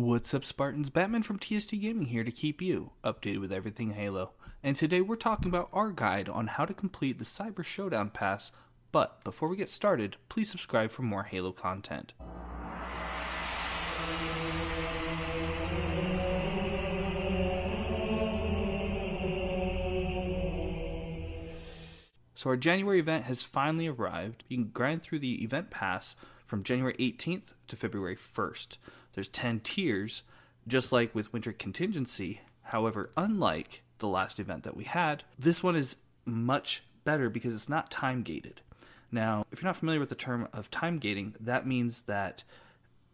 What's up, Spartans? Batman from TST Gaming here to keep you updated with everything Halo. And today we're talking about our guide on how to complete the Cyber Showdown Pass. But before we get started, please subscribe for more Halo content. So, our January event has finally arrived. You can grind through the event pass from January 18th to February 1st. There's 10 tiers, just like with Winter Contingency. However, unlike the last event that we had, this one is much better because it's not time gated. Now, if you're not familiar with the term of time gating, that means that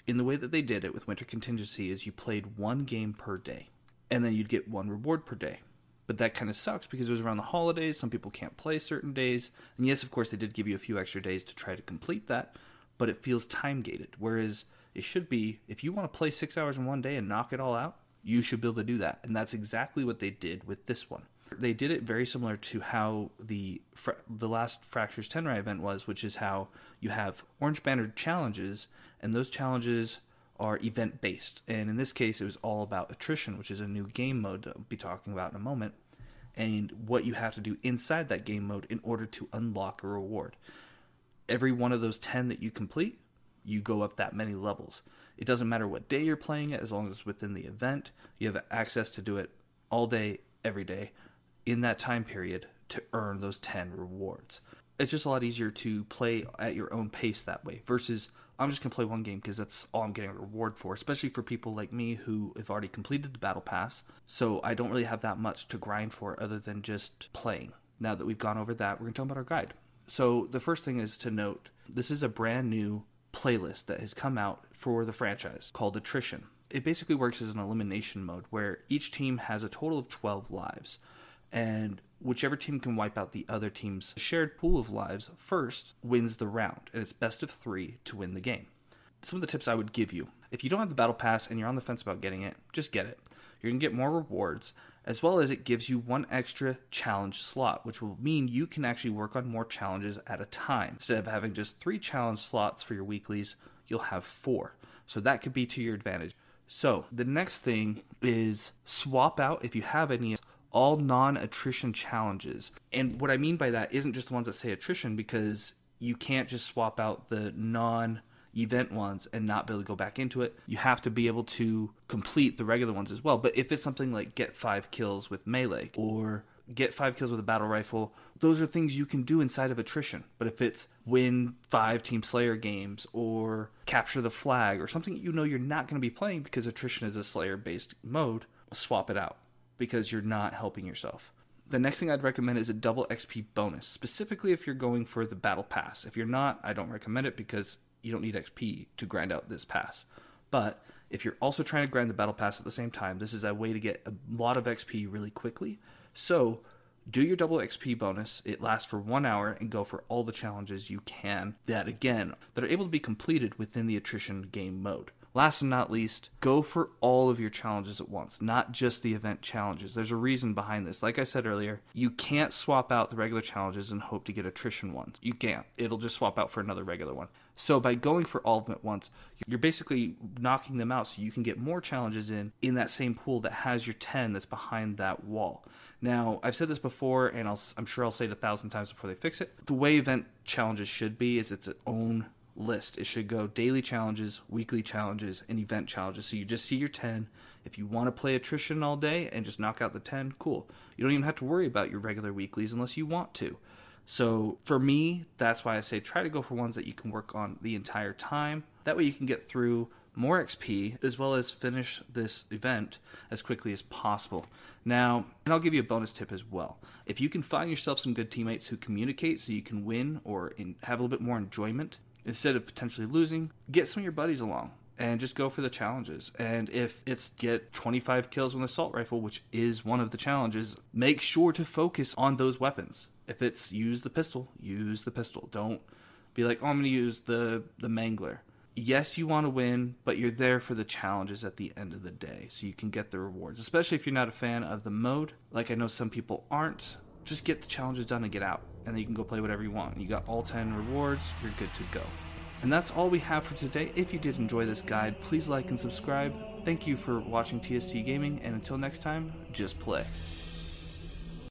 in the way that they did it with Winter Contingency is you played one game per day, and then you'd get one reward per day. But that kind of sucks because it was around the holidays. Some people can't play certain days. And yes, of course, they did give you a few extra days to try to complete that, but it feels time gated. Whereas it should be if you want to play six hours in one day and knock it all out, you should be able to do that. And that's exactly what they did with this one. They did it very similar to how the the last Fractures Tenrai event was, which is how you have Orange Banner challenges, and those challenges are event based. And in this case, it was all about attrition, which is a new game mode that I'll be talking about in a moment, and what you have to do inside that game mode in order to unlock a reward. Every one of those 10 that you complete, you go up that many levels. It doesn't matter what day you're playing it, as long as it's within the event. You have access to do it all day, every day, in that time period to earn those 10 rewards. It's just a lot easier to play at your own pace that way versus I'm just going to play one game because that's all I'm getting a reward for, especially for people like me who have already completed the battle pass. So I don't really have that much to grind for other than just playing. Now that we've gone over that, we're going to talk about our guide. So the first thing is to note this is a brand new playlist that has come out for the franchise called Attrition. It basically works as an elimination mode where each team has a total of 12 lives, and whichever team can wipe out the other team's shared pool of lives first wins the round, and it's best of three to win the game. Some of the tips I would give you if you don't have the battle pass and you're on the fence about getting it, just get it. You're going to get more rewards, as well as it gives you one extra challenge slot, which will mean you can actually work on more challenges at a time. Instead of having just three challenge slots for your weeklies, you'll have four. So that could be to your advantage. So the next thing is swap out, if you have any, all non attrition challenges. And what I mean by that isn't just the ones that say attrition, because you can't just swap out the non event ones and not be able to go back into it. You have to be able to complete the regular ones as well. But if it's something like get five kills with melee or get five kills with a battle rifle, those are things you can do inside of attrition. But if it's win five Team Slayer games or capture the flag or something you know you're not going to be playing because attrition is a Slayer based mode, swap it out because you're not helping yourself. The next thing I'd recommend is a double XP bonus, specifically if you're going for the battle pass. If you're not, I don't recommend it because you don't need XP to grind out this pass. But if you're also trying to grind the battle pass at the same time, this is a way to get a lot of XP really quickly. So do your double XP bonus. It lasts for one hour and go for all the challenges you can that again that are able to be completed within the attrition game mode. Last and not least, go for all of your challenges at once, not just the event challenges. There's a reason behind this. Like I said earlier, you can't swap out the regular challenges and hope to get attrition ones. You can't. It'll just swap out for another regular one. So by going for all of them at once, you're basically knocking them out so you can get more challenges in in that same pool that has your 10 that's behind that wall. Now, I've said this before, and i am sure I'll say it a thousand times before they fix it. The way event challenges should be is it's its own list. It should go daily challenges, weekly challenges, and event challenges. So you just see your 10. If you want to play attrition all day and just knock out the 10, cool. You don't even have to worry about your regular weeklies unless you want to. So for me, that's why I say try to go for ones that you can work on the entire time. That way you can get through more XP as well as finish this event as quickly as possible. Now, and I'll give you a bonus tip as well. If you can find yourself some good teammates who communicate so you can win or have a little bit more enjoyment, instead of potentially losing, get some of your buddies along and just go for the challenges. And if it's get 25 kills with an assault rifle, which is one of the challenges, make sure to focus on those weapons. If it's use the pistol, use the pistol. Don't be like, oh, I'm going to use the the mangler. Yes, you want to win, but you're there for the challenges at the end of the day, so you can get the rewards. Especially if you're not a fan of the mode, like I know some people aren't. Just get the challenges done and get out and then you can go play whatever you want. You got all 10 rewards, you're good to go. And that's all we have for today. If you did enjoy this guide, please like and subscribe. Thank you for watching TST Gaming, and until next time, just play.